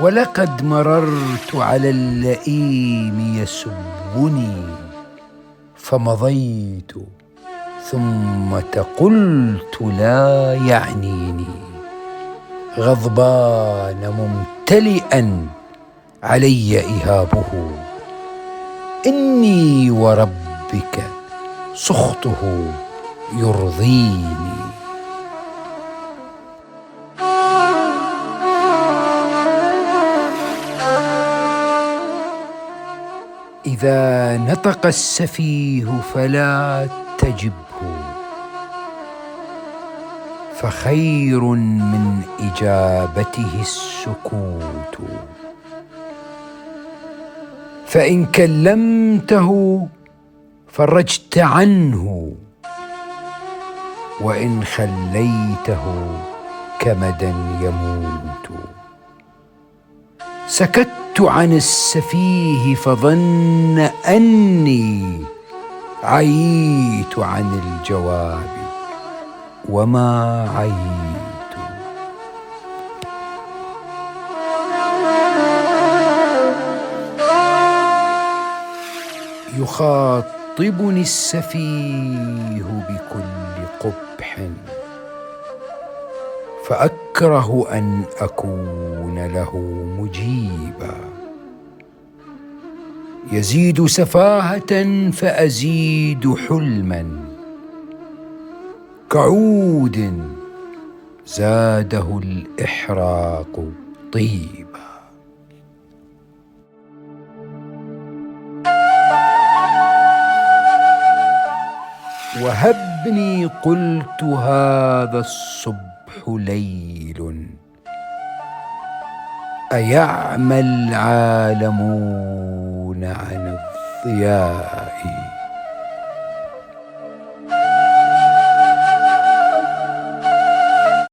ولقد مررت على اللئيم يسبني فمضيت ثم قلت لا يعنيني. غضبان ممتلئا علي اهابه إني وربك سخطه يرضيني. إذا نطق السفيه فلا تجبه. فخير من إجابته السكوت. فإن كلمته فرجت عنه وإن خليته كمدا يموت. سكت عن السفيه فظن أني عييت عن الجواب وما عييت. يخاطبني السفيه بكل قبح فأكره أن أكون له مجيبا. يزيد سفاهة فأزيد حلما. كعود زاده الإحراق طيبا. وهبني قلت هذا الصبح ليل. أيعمى العالمون عن الضياء.